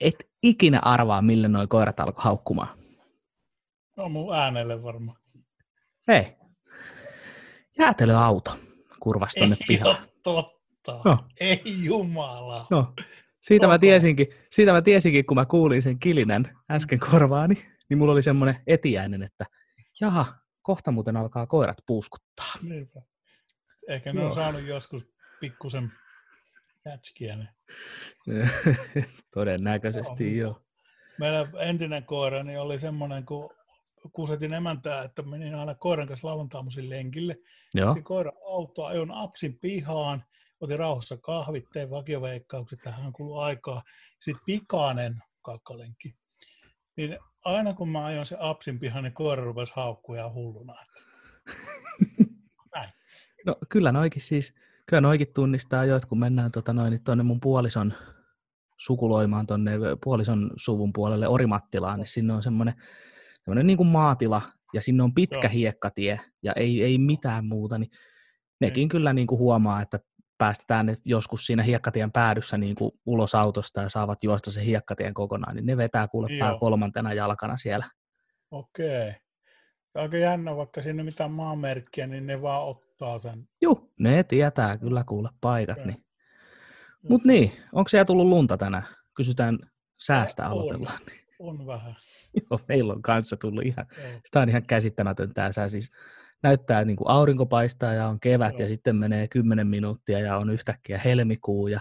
Et ikinä arvaa, millä noi koirat alkoi haukkumaan. No mun äänelle varmaan. Hei, jäätelöauto kurvasi tonne Ei pihaan. ole totta. No. Ei jumala. No, siitä mä, Onko? tiesinkin, siitä mä tiesinkin, kun mä kuulin sen kilinän äsken korvaani, niin mulla oli semmoinen etiäinen, että jaha, kohta muuten alkaa koirat puuskuttaa. Niinpä. Ehkä ne Joo. on saanut joskus pikkusen jätskiä. Ne. Todennäköisesti Joo. joo. Meillä entinen koira niin oli semmoinen, kun kusetin emäntää, että menin aina koiran kanssa lauantaamuisin lenkille. Joo, Sitten koira auto, ajoin apsin pihaan, otin rauhassa kahvit, tein vakioveikkaukset, tähän kuluu aikaa. Sitten pikainen kakkalenkki. Niin aina kun mä ajoin se apsin pihaan, niin koira rupesi haukkuja hulluna. Näin. no kyllä noikin siis, kyllä noikin tunnistaa jo, että kun mennään tota noin, niin tuonne mun puolison sukuloimaan tuonne puolison suvun puolelle Orimattilaan, niin sinne on semmoinen, semmoinen niin kuin maatila, ja sinne on pitkä Joo. hiekkatie, ja ei, ei mitään muuta, niin nekin kyllä niin kuin huomaa, että päästetään ne joskus siinä hiekkatien päädyssä niin kuin ulos autosta ja saavat juosta se hiekkatien kokonaan, niin ne vetää kuule pää kolmantena jalkana siellä. Okei. Aika jännä, vaikka siinä ei mitään maamerkkiä, niin ne vaan ottaa sen. Juu, ne tietää kyllä kuule paikat. Okei. Niin. Mut niin, onko siellä tullut lunta tänään? Kysytään säästä On. aloitellaan. On vähän. Joo, meillä on kanssa tullut ihan, Joo. sitä on ihan käsittämätön tämä sää. Siis näyttää niin kuin aurinko paistaa ja on kevät Joo. ja sitten menee 10 minuuttia ja on yhtäkkiä helmikuu ja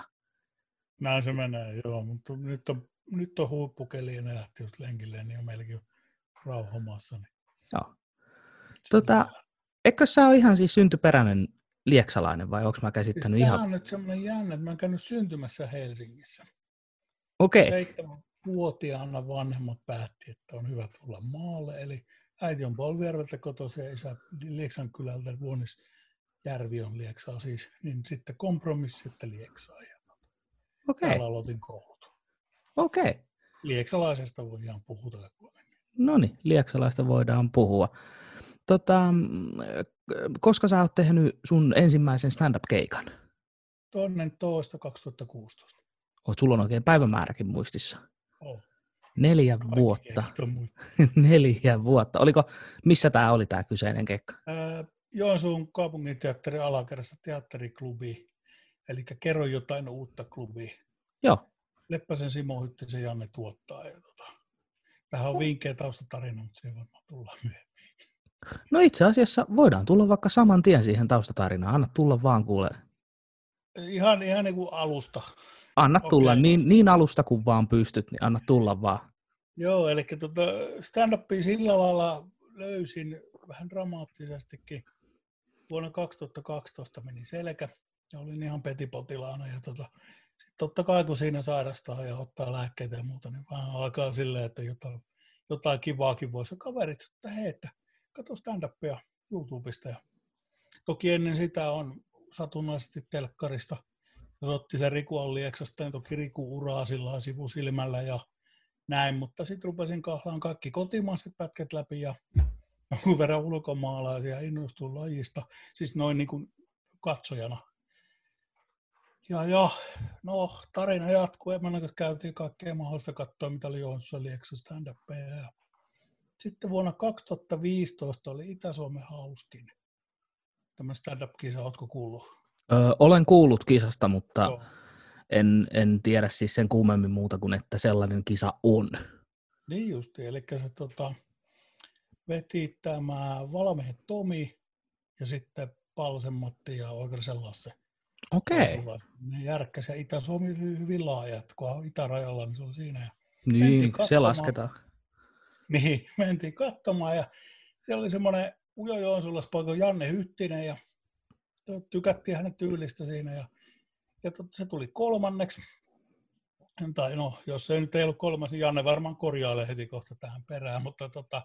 Näin se menee, joo. Mutta nyt on, nyt on huippukeli ja ne lähti just lenkille, niin on meilläkin rauhamassa. Niin joo. Tota, eikö sä ole ihan siis syntyperäinen lieksalainen vai onko mä siis käsittänyt ihan... ihan... on nyt semmoinen jännä, että mä oon käynyt syntymässä Helsingissä. Okei, Seitsemänvuotiaana vanhemmat päätti, että on hyvä tulla maalle. Eli äiti on Polvijärveltä kotoisin ja isä Lieksan kylältä Vuonisjärvi on Lieksaa siis. Niin sitten kompromissi, että Lieksaa. Ja okei, täällä aloitin koulut. okei. Lieksalaisesta voi ihan puhuta. No niin, lieksalaista voidaan puhua. Tota, koska sä oot tehnyt sun ensimmäisen stand-up-keikan? Toinen toista 2016. Oot, sulla on oikein päivämääräkin muistissa. Oh, Neljä kaikki vuotta. Neljä vuotta. Oliko, missä tämä oli tämä kyseinen keikka? Ää, Joensuun kaupunginteatterin alakerrassa teatteriklubi, eli kerro jotain uutta klubi. Joo, Leppäsen Simo Hyttisen Janne tuottaa. Ja tota, tähän on vinkkejä taustatarina, mutta siihen varmaan tullaan myöhemmin. no itse asiassa voidaan tulla vaikka saman tien siihen taustatarinaan. Anna tulla vaan kuule. Ihan, ihan niin kuin alusta. Anna tulla Okei. niin, niin alusta kuin vaan pystyt, niin anna tulla vaan. Joo, eli tota, stand-upia sillä lailla löysin vähän dramaattisestikin. Vuonna 2012 meni selkä ja olin ihan petipotilaana. Ja tota, sit totta kai kun siinä sairastaa ja ottaa lääkkeitä ja muuta, niin vähän alkaa silleen, että jotain, jotain kivaakin voisi. Kaverit, että hei, että katso stand-upia YouTubesta. Ja toki ennen sitä on satunnaisesti telkkarista. Jos otti sen Riku Allieksasta, niin toki Riku uraa sillä sivusilmällä ja näin, mutta sitten rupesin kahlaan kaikki kotimaiset pätkät läpi ja jonkun verran ulkomaalaisia innostuin lajista, siis noin niin kuin katsojana. Ja, ja no, tarina jatkuu. Emänä käytiin kaikkea mahdollista katsoa, mitä oli Joensuussa Lieksa stand ja Sitten vuonna 2015 oli Itä-Suomen hauskin. Tämmöinen stand-up-kisa, ootko kuullut? Öö, olen kuullut kisasta, mutta Joo. en, en tiedä siis sen kummemmin muuta kuin, että sellainen kisa on. Niin justi, eli se tota, veti tämä Valmeen Tomi ja sitten Palsen Matti ja Oikarisen Lasse. Okei, Ne järkkäsi ja Itä-Suomi oli hyvin laaja, että kun on itärajalla, niin se on siinä. Ja, niin, se lasketaan. niin, mentiin katsomaan ja siellä oli semmoinen Ujo Joensuulaispoika Janne Hyttinen ja tykättiin hänen tyylistä siinä ja, ja se tuli kolmanneksi. Tai no, jos se nyt ei ollut kolmas, niin Janne varmaan korjailee heti kohta tähän perään, mutta tota,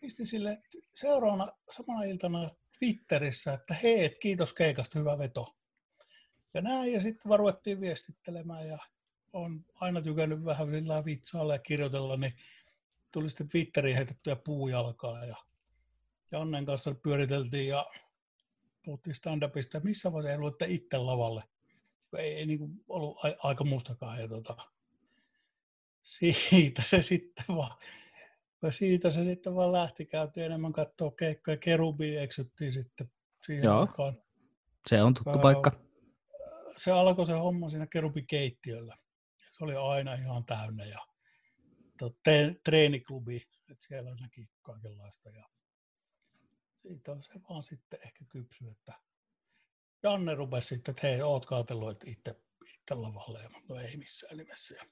pistin sille seuraavana samana iltana Twitterissä, että hei, kiitos keikasta, hyvä veto. Ja näin, ja sitten vaan ruvettiin viestittelemään, ja on aina tykännyt vähän sillä vitsailla ja kirjoitella, niin tuli sitten Twitteriin heitettyä puujalkaa ja Jannen kanssa pyöriteltiin ja puhuttiin stand-upista, missä vaiheessa ei luette itse lavalle. Ei, ei niin kuin ollut a- aika mustakaan. Ja tota, siitä se sitten vaan ja siitä se sitten vaan lähti, käytiin enemmän katsoa keikkoja, kerubiin eksyttiin sitten siihen Joo. aikaan. Se on tuttu Ää, paikka. Se alkoi se homma siinä kerubikeittiöllä. Se oli aina ihan täynnä ja to- te- treeniklubi, että siellä näki kaikenlaista. Ja siitä on se vaan sitten ehkä kypsy, että Janne rupesi sitten, että hei, oot kaatellut että itse, itse lavalle. Ja no ei missään nimessä. Ja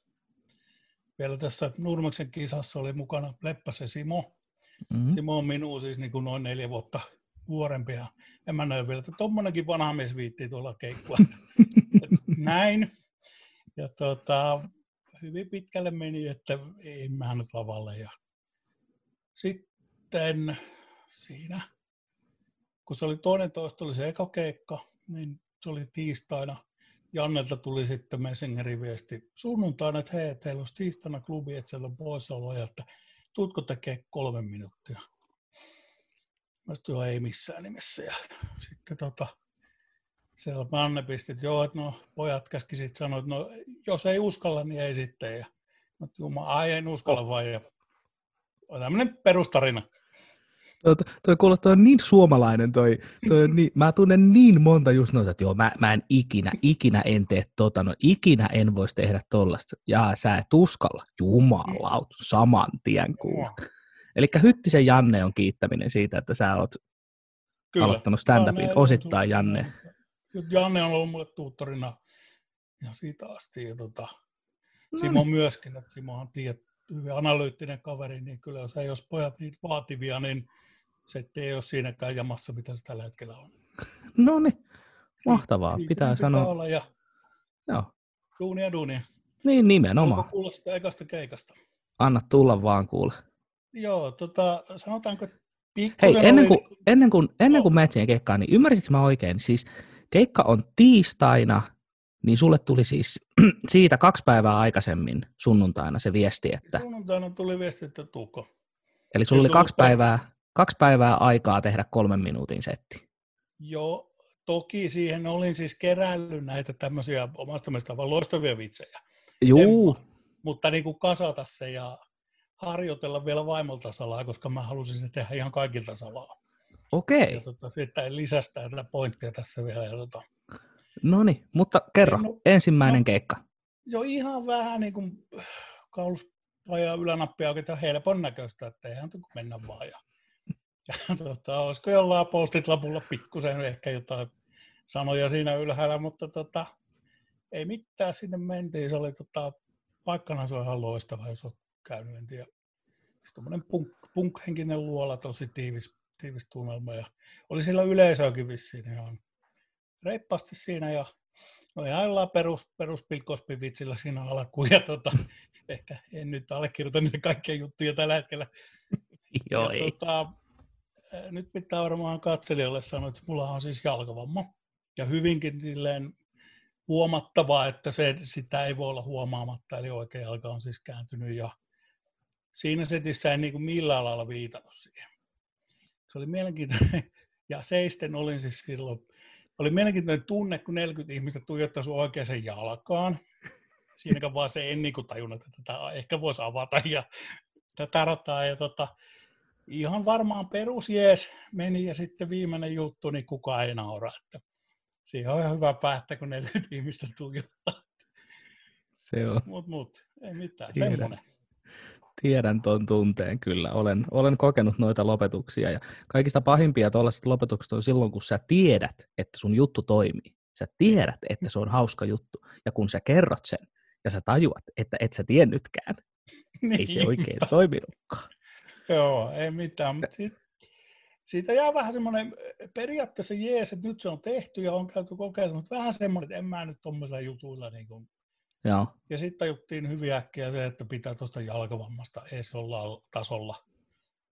vielä tässä Nurmeksen kisassa oli mukana Leppäsen Simo. Mm-hmm. Simo on minua siis niin kuin noin neljä vuotta nuorempi ja en mä näy vielä, että tommonenkin vanha mies viittii tuolla keikkua. Näin. Ja tota, hyvin pitkälle meni, että ei mä nyt lavalle. Ja sitten siinä, kun se oli toinen toista, oli se eka keikka, niin se oli tiistaina. Jannelta tuli sitten Messengerin viesti sunnuntaina, että hei, teillä olisi tiistaina klubi, että sieltä on poissaoloja, että tuutko tekee kolme minuuttia. Mä joo, ei missään nimessä. Ja sitten tota, siellä Anne pisti, että joo, että no pojat käski sitten sanoa, että no jos ei uskalla, niin ei sitten. Ja mä sanoin, juma, ai en uskalla vaan. Ja on tämmöinen perustarina. Toi, toi kuulostaa niin suomalainen toi, toi on niin, mä tunnen niin monta just noita, että joo, mä, mä en ikinä, ikinä en tee tota, no ikinä en voisi tehdä tollasta. Ja sä et uskalla, jumalautu, saman tien kuulla. Eli Hyttisen Janne on kiittäminen siitä, että sä oot Kyllä. aloittanut stand-upin, Janne- osittain Janne. Janne on ollut mulle tuuttorina ja siitä asti. Ja tota, Simo myöskin, että Simohan tiedät, hyvin analyyttinen kaveri, niin kyllä jos ei olisi pojat niin vaativia, niin se ei ole siinäkään jamassa, mitä se tällä hetkellä on. No niin, mahtavaa, Niin, pitää niin sanoa. olla ja Joo, duunia duunia. niin Onko nimenomaan. kuulla sitä ekasta keikasta? Anna tulla vaan kuule. Joo, tota, sanotaanko, että Hei, ennen oli- kuin, ennen kuin, ennen kuin Joo. menet siihen keikkaan, niin ymmärsitkö mä oikein? Siis keikka on tiistaina, niin sulle tuli siis siitä kaksi päivää aikaisemmin sunnuntaina se viesti, että, Sunnuntaina tuli viesti, että tuko. eli sulla oli kaksi päivää, kaksi päivää aikaa tehdä kolmen minuutin setti. Joo, toki siihen olin siis keräillyt näitä tämmöisiä omasta mielestä vaan loistavia vitsejä. Juu, En- Mutta niin kuin kasata se ja harjoitella vielä vaimolta salaa, koska mä halusin se tehdä ihan kaikilta salaa. okei, Ja tota, sitten lisästä tätä pointtia tässä vielä. Ja tota, no niin, mutta kerro, No, ensimmäinen no. keikka. jo ihan vähän niin kuin kauluspaja ylänappia oikein helpon näköistä, että eihän tuu mennä vaan. Ja, ja tota, olisiko jollain postit lapulla pikkusen ehkä jotain sanoja siinä ylhäällä, mutta tota, ei mitään, sinne mentiin. Se oli tota, paikkana se on ihan loistava, jos olet käynyt, en tiedä. Siis tommonen punk, punk-henkinen luola, tosi tiivis, tiivis tunnelma. Ja oli sillä yleisöäkin vissiin ihan reippaasti siinä ja No ihan jollain perus, perus Bill Cosby vitsillä siinä alkuun. Ja tota, ehkä en nyt allekirjoita niitä kaikkia juttuja tällä hetkellä. Joo, ja, ei. Tota, nyt pitää varmaan katselijalle sanoa, että mulla on siis jalkavamma. Ja hyvinkin silleen huomattavaa, että se, sitä ei voi olla huomaamatta. Eli oikea jalka on siis kääntynyt. Ja siinä setissä en niin kuin millään lailla viitannut siihen. Se oli mielenkiintoinen. Ja seisten olin siis silloin oli mielenkiintoinen tunne, kun 40 ihmistä tuijottaa sun oikeaan jalkaan. Siinäkään vaan se en niin kuin tajunnut, että tätä ehkä voisi avata ja tätä rataa. Ja tota, ihan varmaan perusjees meni ja sitten viimeinen juttu, niin kukaan ei naura. Että siihen on ihan hyvä päättää, kun 40 ihmistä tuijottaa. Se on. Mut, mut, ei mitään, Tiedän. semmoinen. Tiedän tuon tunteen kyllä. Olen, olen kokenut noita lopetuksia ja kaikista pahimpia tuollaiset lopetukset on silloin, kun sä tiedät, että sun juttu toimii. Sä tiedät, että se on hauska juttu. Ja kun sä kerrot sen ja sä tajuat, että et sä tiennytkään, ei se oikein toiminutkaan. Joo, ei mitään, mutta sit, siitä jää vähän semmoinen periaatteessa jees, että nyt se on tehty ja on käyty kokeilemaan, mutta vähän semmoinen, että en mä nyt tuommoisilla jutuilla. Niin kuin. Joo. Ja sitten tajuttiin hyvin äkkiä se, että pitää tuosta jalkavammasta edes jollain tasolla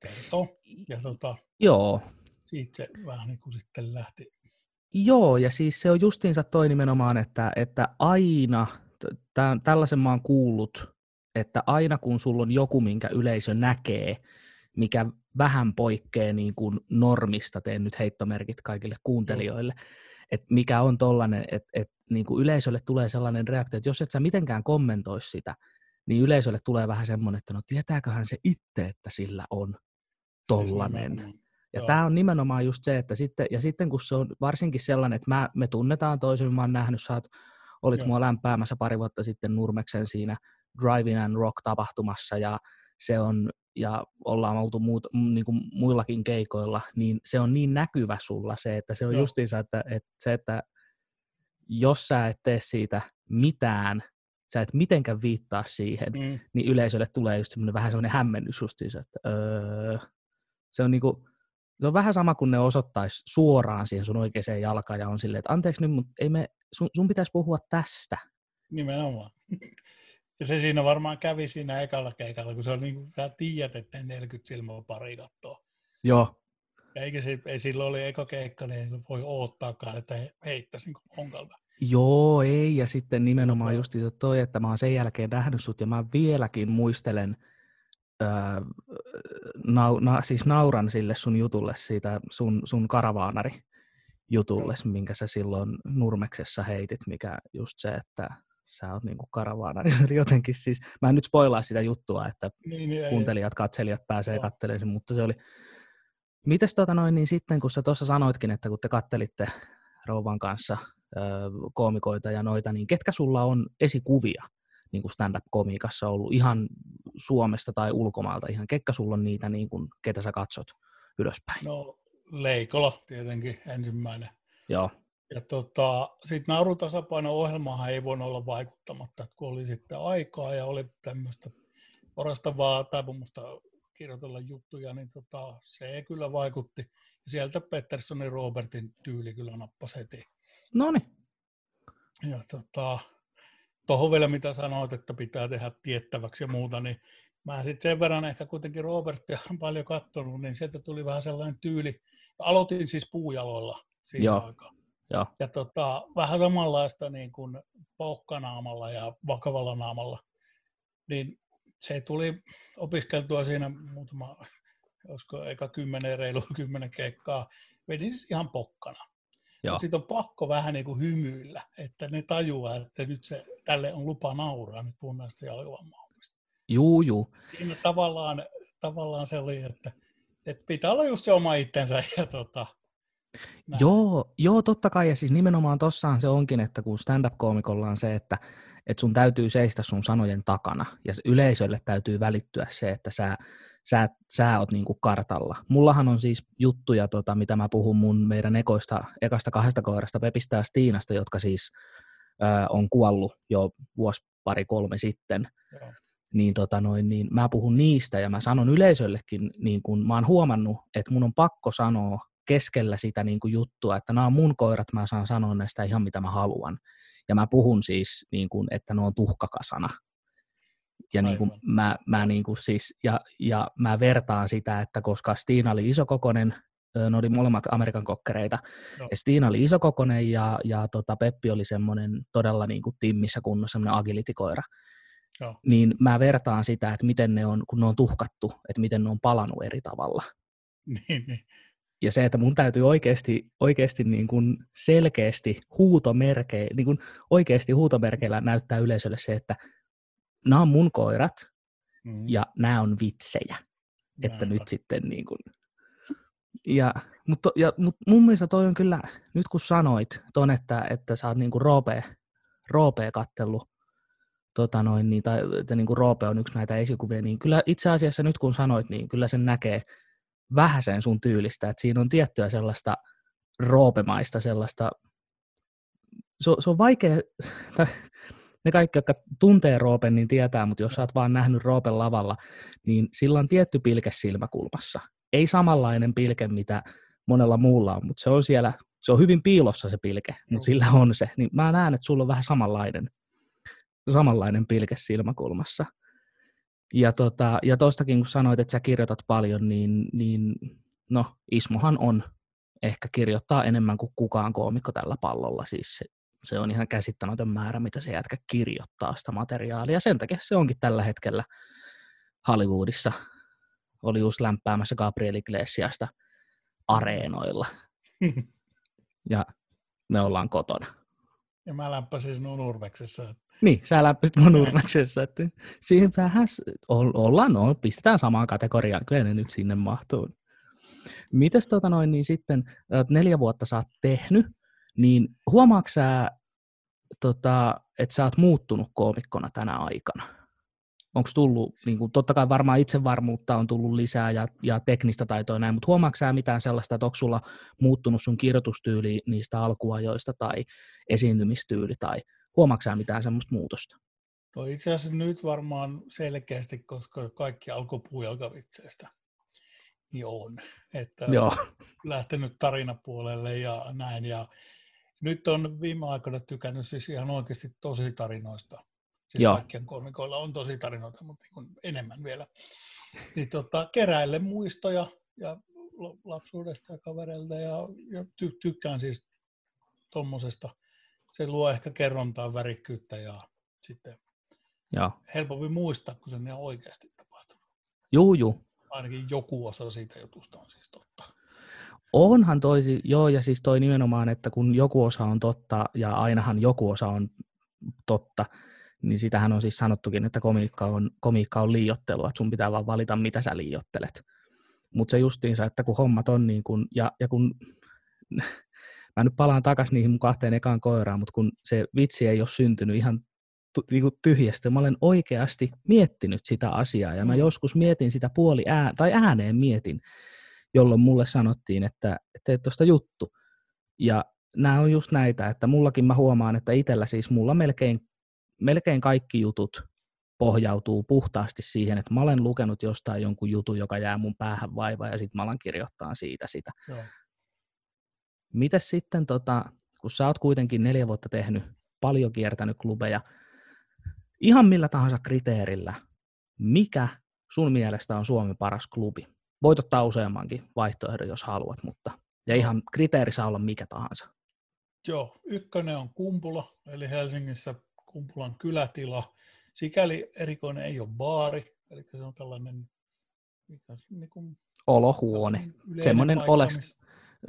kertoa. Ja tota, Joo. siitä se vähän niin kuin sitten lähti. Joo, ja siis se on justiinsa toi nimenomaan, että, että aina Tän, tällaisen mä oon kuullut, että aina kun sulla on joku, minkä yleisö näkee, mikä vähän poikkeaa niin kuin normista, teen nyt heittomerkit kaikille kuuntelijoille, että mikä on tollainen, että, että niin kuin yleisölle tulee sellainen reaktio, että jos et sä mitenkään kommentoisi sitä, niin yleisölle tulee vähän semmoinen, että no tietääköhän se itse, että sillä on tollanen. Siis ja tämä on nimenomaan just se, että sitten, ja sitten kun se on varsinkin sellainen, että mä, me tunnetaan toisen, mä oon nähnyt, sä oot, olit Joo. mua lämpäämässä pari vuotta sitten Nurmeksen siinä Driving and Rock-tapahtumassa, ja se on, ja ollaan oltu muut, niin kuin muillakin keikoilla, niin se on niin näkyvä sulla se, että se on Joo. justiinsa, että, että se, että jos sä et tee siitä mitään, sä et mitenkään viittaa siihen, mm. niin yleisölle tulee just semmoinen vähän semmoinen hämmennys justiinsa, että öö, se on niinku, se on vähän sama kuin ne osoittaisi suoraan siihen sun oikeaan jalkaan ja on silleen, että anteeksi nyt, mutta ei me, sun, sun pitäisi puhua tästä. Nimenomaan. Ja se siinä varmaan kävi siinä ekalla keikalla, kun se on niin kuin, sä tiedät, että 40 silmää pari kattoa. Joo. Eikä se, ei silloin oli eka keikka, niin ei voi oottaakaan, että heittäisin honkalta. Joo, ei. Ja sitten nimenomaan just toi, että mä oon sen jälkeen nähnyt sut ja mä vieläkin muistelen, öö, nau, na, siis nauran sille sun jutulle siitä sun, sun karavaanari jutulle, minkä sä silloin Nurmeksessa heitit, mikä just se, että sä oot niinku karavaanari. Jotenkin siis, mä en nyt spoilaa sitä juttua, että niin, niin, kuuntelijat, ei. katselijat pääsee katselemaan sen, mutta se oli... Mites tota noin, niin sitten kun sä tuossa sanoitkin, että kun te kattelitte rouvan kanssa ö, koomikoita ja noita, niin ketkä sulla on esikuvia niin kuin stand-up-komiikassa ollut ihan Suomesta tai ulkomailta ihan? Ketkä sulla on niitä, niin kuin, ketä sä katsot ylöspäin? No Leikola tietenkin ensimmäinen. Joo. Ja tota, sitten naurutasapaino-ohjelmahan ei voinut olla vaikuttamatta, että kun oli sitten aikaa ja oli tämmöistä orastavaa taipumusta kirjoitella juttuja, niin tota, se kyllä vaikutti. Ja sieltä Petterssonin Robertin tyyli kyllä nappasi heti. No Ja tota, tuohon vielä mitä sanoit, että pitää tehdä tiettäväksi ja muuta, niin mä sitten sen verran ehkä kuitenkin Robertia paljon katsonut, niin sieltä tuli vähän sellainen tyyli. Aloitin siis puujaloilla siinä Joo. aikaan. Ja, ja tota, vähän samanlaista niin kuin pokkanaamalla ja vakavalla naamalla. Niin se tuli opiskeltua siinä muutama, olisiko eka kymmenen, reilu kymmenen keikkaa. Vedin siis ihan pokkana. Sitten on pakko vähän niin kuin hymyillä, että ne tajuaa, että nyt se, tälle on lupa nauraa, nyt puhun näistä jalkavammaumista. Juu, juu. Siinä tavallaan, tavallaan se oli, että, että pitää olla just se oma itsensä ja tota, Joo, joo, totta kai, ja siis nimenomaan tossahan se onkin, että kun stand-up-koomikolla on se, että, että sun täytyy seistä sun sanojen takana, ja yleisölle täytyy välittyä se, että sä, sä, sä oot niinku kartalla. Mullahan on siis juttuja, tota, mitä mä puhun mun meidän ekoista, ekasta kahdesta koirasta, Pepistä ja Stiinasta, jotka siis ö, on kuollut jo vuosi pari kolme sitten. Joo. Niin, tota noin, niin mä puhun niistä ja mä sanon yleisöllekin, niin kun mä oon huomannut, että mun on pakko sanoa keskellä sitä niin kuin juttua, että nämä on mun koirat, mä saan sanoa näistä ihan mitä mä haluan. Ja mä puhun siis, niin kuin, että ne on tuhkakasana. Ja, niin kuin mä, mä niin kuin siis, ja, ja mä vertaan sitä, että koska Stiina oli isokokonen, ne oli molemmat Amerikan kokkereita, no. ja Stiina oli isokokonen ja, ja tota Peppi oli semmoinen todella niin kuin timmissä kunnossa, semmoinen agilitikoira. No. Niin mä vertaan sitä, että miten ne on, kun ne on tuhkattu, että miten ne on palannut eri tavalla. Niin, niin ja se, että mun täytyy oikeasti, oikeasti niin kuin selkeästi huutomerkeillä, niin kuin oikeasti huutomerkeillä näyttää yleisölle se, että nämä on mun koirat mm. ja nämä on vitsejä. Näin että nyt sitten niin kuin, ja, mutta, ja, mutta mun mielestä toi on kyllä, nyt kun sanoit ton, että, että sä oot niin kuin Roope, Roope kattellut, tota noin, niin, tai että niin kuin Roope on yksi näitä esikuvia, niin kyllä itse asiassa nyt kun sanoit, niin kyllä sen näkee, vähäsen sun tyylistä, että siinä on tiettyä sellaista roopemaista, sellaista, se, se on vaikea, ne kaikki, jotka tuntee Roopen, niin tietää, mutta jos sä oot vaan nähnyt Roopen lavalla, niin sillä on tietty pilke silmäkulmassa. Ei samanlainen pilke, mitä monella muulla on, mutta se on siellä, se on hyvin piilossa se pilke, mutta sillä on se. Niin mä näen, että sulla on vähän samanlainen, samanlainen pilke silmäkulmassa. Ja, tota, ja tostakin kun sanoit, että sä kirjoitat paljon, niin, niin no Ismohan on ehkä kirjoittaa enemmän kuin kukaan koomikko tällä pallolla. Siis se, Se on ihan käsittämätön määrä, mitä se jätkä kirjoittaa sitä materiaalia. Sen takia se onkin tällä hetkellä Hollywoodissa. Oli just lämpäämässä Gabriel Iglesiasta areenoilla. ja me ollaan kotona. Ja mä läppäsin sinun Urveksessa. Niin, sä läppäsit mun Urveksessa. Että siihen vähän ollaan, no, pistetään samaan kategoriaan, kyllä ne nyt sinne mahtuu. Mites tota noin, niin sitten neljä vuotta sä oot tehnyt, niin huomaatko sä, tota, että sä oot muuttunut koomikkona tänä aikana? Onko tullut, niin kuin, totta kai varmaan itsevarmuutta on tullut lisää ja, ja teknistä taitoa näin, mutta huomaatko sä mitään sellaista, että onko sulla muuttunut sun kirjoitustyyli niistä alkuajoista tai esiintymistyyli tai huomaatko mitään semmoista muutosta? No itse asiassa nyt varmaan selkeästi, koska kaikki alkoi puujalkavitseistä niin on. Että Joo. lähtenyt tarinapuolelle ja näin. Ja nyt on viime aikoina tykännyt siis ihan oikeasti tosi tarinoista. Siis Joo. kaikkien komikoilla on tosi tarinoita, mutta niin enemmän vielä. Niin tota, keräille muistoja ja lapsuudesta ja kavereilta ja, ja ty- tykkään siis tuommoisesta. Se luo ehkä kerrontaa värikkyyttä ja sitten Joo. helpompi muistaa, kun se on ihan oikeasti tapahtunut. Juu, juu ainakin joku osa siitä jutusta on siis totta. Onhan toisi, joo, ja siis toi nimenomaan, että kun joku osa on totta, ja ainahan joku osa on totta, niin sitähän on siis sanottukin, että komiikka on, komiikka on liiottelua, että sun pitää vaan valita, mitä sä liiottelet. Mutta se justiinsa, että kun hommat on niin kun, ja, ja kun, mä nyt palaan takaisin niihin mun kahteen ekaan koiraan, mutta kun se vitsi ei ole syntynyt ihan niinku tyhjästä. Mä olen oikeasti miettinyt sitä asiaa ja mä mm. joskus mietin sitä puoli ää, tai ääneen mietin, jolloin mulle sanottiin, että teet tuosta juttu. Ja nämä on just näitä, että mullakin mä huomaan, että itsellä siis mulla melkein, melkein kaikki jutut pohjautuu puhtaasti siihen, että mä olen lukenut jostain jonkun jutun, joka jää mun päähän vaivaa ja sitten mä alan kirjoittaa siitä sitä. Joo. Mites sitten, tota, kun sä oot kuitenkin neljä vuotta tehnyt, paljon kiertänyt klubeja, ihan millä tahansa kriteerillä, mikä sun mielestä on Suomen paras klubi? Voit ottaa useammankin vaihtoehdon, jos haluat, mutta ja ihan kriteeri saa olla mikä tahansa. Joo, ykkönen on Kumpula, eli Helsingissä Kumpulan kylätila. Sikäli erikoinen ei ole baari, eli se on tällainen mikä, niin kuin, olohuone. Semmoinen oles,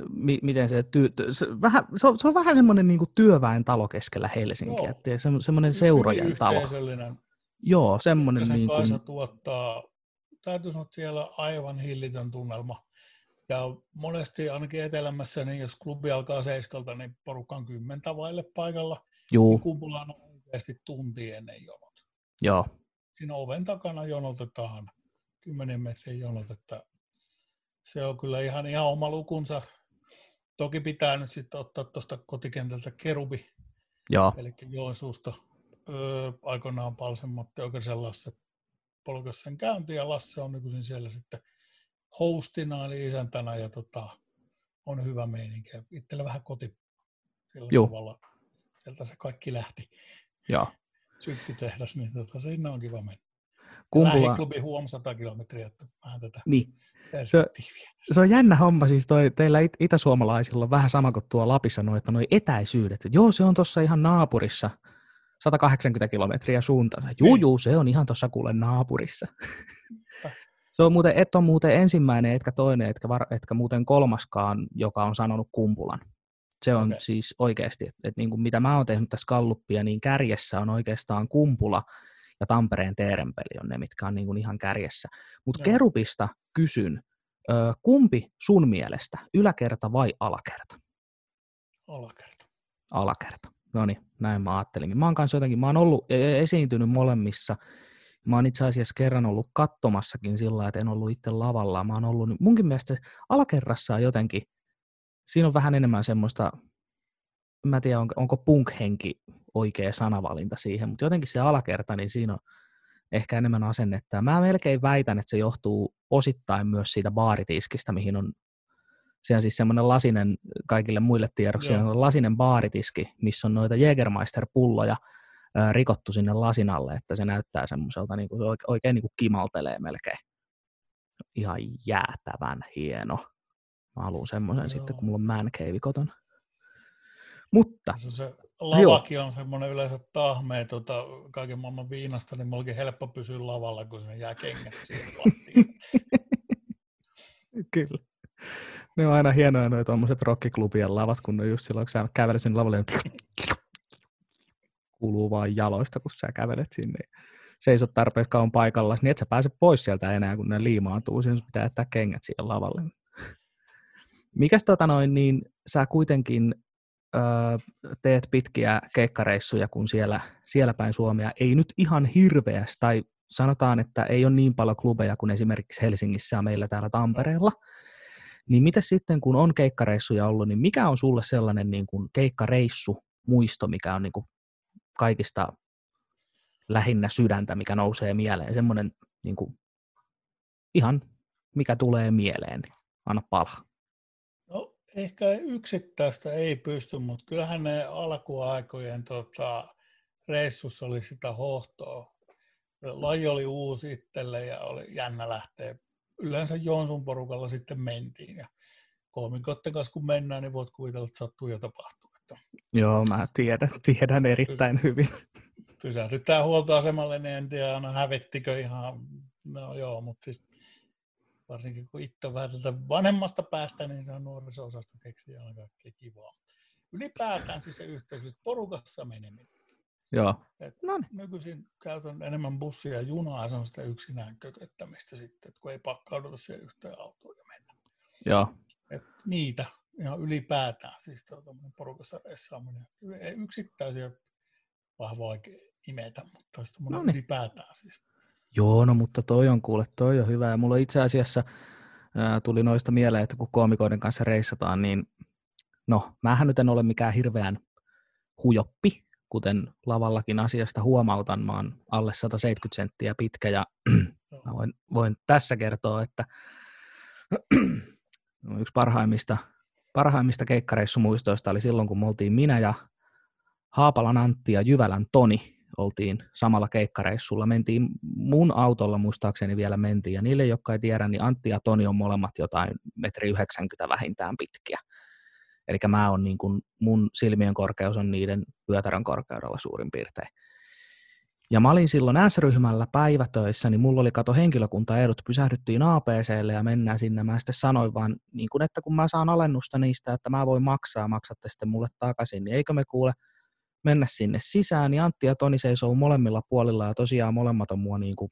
mi, miten se, ty, se, vähän, se, on, se on vähän semmoinen niin työväen talo keskellä Helsinkiä, Joo. Se, semmoinen seurojen talo. Joo, semmoinen. Niin kuin... Tuottaa, täytyy sanoa, että siellä aivan hillitön tunnelma. Ja monesti ainakin etelämässä, niin jos klubi alkaa seiskalta, niin porukka on kymmentä vaille paikalla. Juu. Niin kumpula on oikeasti tunti ennen jonot. Joo. Siinä oven takana jonotetaan kymmenen metrin jonot, että se on kyllä ihan, ihan oma lukunsa. Toki pitää nyt sitten ottaa tuosta kotikentältä Kerubi, Joo. eli Joensuusta öö, aikoinaan Palsen Matti Okersen Lasse polkas sen käynti, ja Lasse on nykyisin siellä sitten hostina, eli isäntänä, ja tota, on hyvä meininki. Itsellä vähän koti sillä Joo. tavalla, sieltä se kaikki lähti. Joo. Syttitehdas, niin tota, sinne on kiva mennä. Kumpula... Lähiklubi huom 100 kilometriä, että vähän tätä niin. Se, se on jännä homma, siis toi, teillä it- itäsuomalaisilla on vähän sama kuin tuo Lapissa, noi, että noi etäisyydet. Joo, se on tuossa ihan naapurissa, 180 kilometriä suuntaan. Juu, niin. juu, se on ihan tuossa kuule naapurissa. se on muuten, et on muuten ensimmäinen, etkä toinen, etkä, var, etkä muuten kolmaskaan, joka on sanonut kumpulan. Se on okay. siis oikeasti, että, että niin kuin mitä mä oon tehnyt tässä Kalluppia, niin kärjessä on oikeastaan kumpula ja Tampereen Teerenpeli on ne, mitkä on niin kuin ihan kärjessä. Mutta Kerupista kysyn, kumpi sun mielestä, yläkerta vai alakerta? Alakerta. Alakerta. No niin, näin mä ajattelinkin. Mä oon kanssa jotenkin, mä oon ollut e, e, esiintynyt molemmissa. Mä oon itse asiassa kerran ollut kattomassakin sillä että en ollut itse lavalla. Mä oon ollut, munkin mielestä se alakerrassa on jotenkin, siinä on vähän enemmän semmoista, mä tiedä onko, onko punk-henki oikea sanavalinta siihen, mutta jotenkin se alakerta, niin siinä on ehkä enemmän asennetta. Mä melkein väitän, että se johtuu osittain myös siitä baaritiskistä, mihin on se on siis semmoinen lasinen, kaikille muille tiedoksi, on lasinen baaritiski, missä on noita Jägermeister-pulloja ää, rikottu sinne lasinalle, että se näyttää semmoiselta, niin kuin, oikein, niin kuin kimaltelee melkein. Ihan jäätävän hieno. Mä haluan semmoisen Joo. sitten, kun mulla on man cave kotona. Mutta... Se on se lavakin on semmoinen yleensä tahmea tota, kaiken maailman viinasta, niin mullakin helppo pysyä lavalla, kun sinne jää kengät Kyllä. Ne on aina hienoja noita tuommoiset rockiklubien lavat, kun ne just silloin, kun sä kävelet sinne lavalle, niin kuuluu vaan jaloista, kun sä kävelet sinne. Seisot tarpeeksi kauan paikalla, niin et sä pääse pois sieltä enää, kun ne liimaantuu. Siinä pitää jättää kengät siihen lavalle. Mikäs tota noin, niin sä kuitenkin teet pitkiä keikkareissuja, kun siellä, siellä päin Suomea ei nyt ihan hirveästi, tai sanotaan, että ei ole niin paljon klubeja kuin esimerkiksi Helsingissä ja meillä täällä Tampereella. Niin mitä sitten, kun on keikkareissuja ollut, niin mikä on sulle sellainen niin kuin keikkareissu muisto, mikä on niin kuin kaikista lähinnä sydäntä, mikä nousee mieleen, semmoinen niin kuin, ihan mikä tulee mieleen, anna palaa. No ehkä yksittäistä ei pysty, mutta kyllähän ne alkuaikojen tota, reissussa oli sitä hohtoa. Laji oli uusi itselle ja oli jännä lähteä. Yleensä Joonsun porukalla sitten mentiin ja koomikotten kanssa kun mennään, niin voit kuvitella, että sattuu ja tapahtuu. Joo, mä tiedän, tiedän erittäin hyvin. Pysähdytään huoltoasemalle, niin en tiedä aina hävettikö ihan, no joo, mutta siis varsinkin kun itse on vähän tätä vanhemmasta päästä, niin se on nuoriso-osasta keksiä aina kaikkea kivaa. Ylipäätään siis se yhteys, porukassa meneminen. Joo. Et no niin. Nykyisin käytän enemmän bussia ja junaa, se on sitä yksinään kököttämistä sitten, että kun ei pakkauduta siihen yhteen autoon ja mennä. Joo. Et niitä ihan ylipäätään, siis porukassa reissaaminen. Yksittäisiä vähän vaikea imetä, mutta no niin. ylipäätään siis. Joo, no mutta toi on kuule, toi on hyvä. Ja mulla itse asiassa ää, tuli noista mieleen, että kun koomikoiden kanssa reissataan, niin no, mähän nyt en ole mikään hirveän hujoppi, kuten lavallakin asiasta huomautan, mä oon alle 170 senttiä pitkä ja mä voin, voin tässä kertoa, että yksi parhaimmista, parhaimmista keikkareissumuistoista oli silloin, kun me oltiin minä ja Haapalan Antti ja Jyvälän Toni oltiin samalla keikkareissulla. Mentiin mun autolla muistaakseni vielä mentiin, ja niille, jotka ei tiedä, niin Antti ja Toni on molemmat jotain metri 90 vähintään pitkiä. Eli mä on niin kuin, mun silmien korkeus on niiden pyötärön korkeudella suurin piirtein. Ja mä olin silloin S-ryhmällä päivätöissä, niin mulla oli kato henkilökuntaedut, pysähdyttiin APClle ja mennään sinne. Mä sitten sanoin vaan, niin kun, että kun mä saan alennusta niistä, että mä voin maksaa, maksatte sitten mulle takaisin, niin eikö me kuule mennä sinne sisään, niin Antti ja Toni seisoo molemmilla puolilla ja tosiaan molemmat on mua niin kuin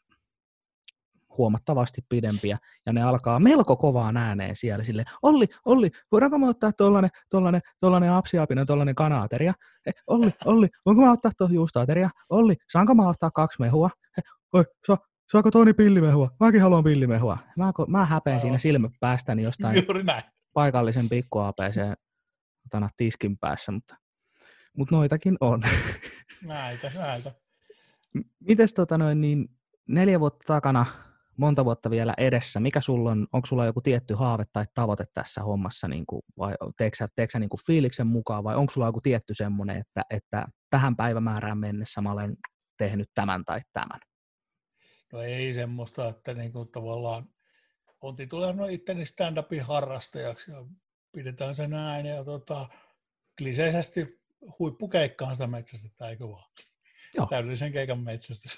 huomattavasti pidempiä, ja ne alkaa melko kovaan ääneen siellä sille Olli, Olli, voidaanko me ottaa tuollainen, tuollainen, tuollainen apsiapinen, tuollainen kanaateria? He, Olli, Olli, voinko mä ottaa tuohon juustaateria? Olli, saanko mä ottaa kaksi mehua? He, oi, sa, saako Toni pillimehua? Mäkin haluan pillimehua. Mä, mä häpeän siinä silmä päästäni jostain paikallisen pikku APC tiskin päässä, mutta mutta noitakin on. Näitä, näitä. Mites tota noin, niin neljä vuotta takana, monta vuotta vielä edessä, mikä sulla on, onko sulla joku tietty haave tai tavoite tässä hommassa, niin kuin, vai teekö sä, sä niin kuin fiiliksen mukaan, vai onko sulla joku tietty semmoinen, että, että tähän päivämäärään mennessä mä olen tehnyt tämän tai tämän? No ei semmoista, että niin kuin tavallaan on tituloinut itteni stand-upin harrastajaksi ja pidetään se näin ja tota, kliseisesti huippukeikkaan sitä metsästetään, eikö vaan? Joo. Täydellisen keikan metsästys.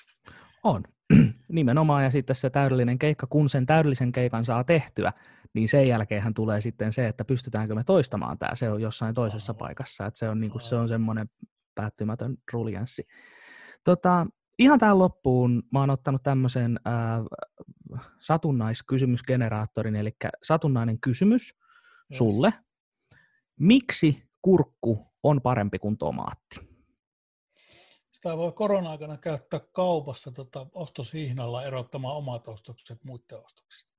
On. Nimenomaan, ja sitten se täydellinen keikka, kun sen täydellisen keikan saa tehtyä, niin sen jälkeen tulee sitten se, että pystytäänkö me toistamaan tämä, se on jossain toisessa Aha. paikassa, että se on, niin kuin, se on semmoinen päättymätön ruljanssi. Tota, ihan tähän loppuun mä oon ottanut tämmöisen äh, satunnaiskysymysgeneraattorin, eli satunnainen kysymys yes. sulle. Miksi kurkku on parempi kuin tomaatti. Sitä voi korona-aikana käyttää kaupassa tota, ostoshihnalla erottamaan omat ostokset muiden ostoksista.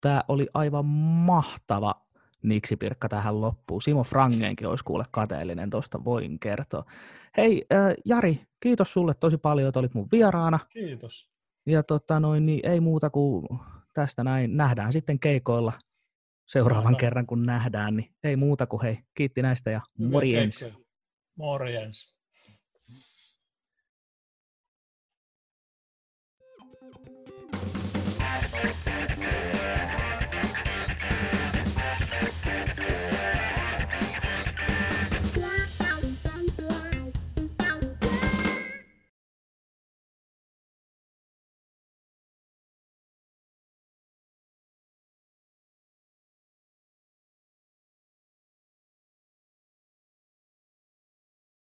Tämä oli aivan mahtava Pirkka tähän loppuun. Simo Frangenkin olisi kuule kateellinen, tuosta voin kertoa. Hei äh, Jari, kiitos sulle tosi paljon, että olit mun vieraana. Kiitos. Ja tota noin, niin ei muuta kuin tästä näin. Nähdään sitten keikoilla seuraavan kerran, kun nähdään. Niin ei muuta kuin hei, kiitti näistä ja morjens. Morjens.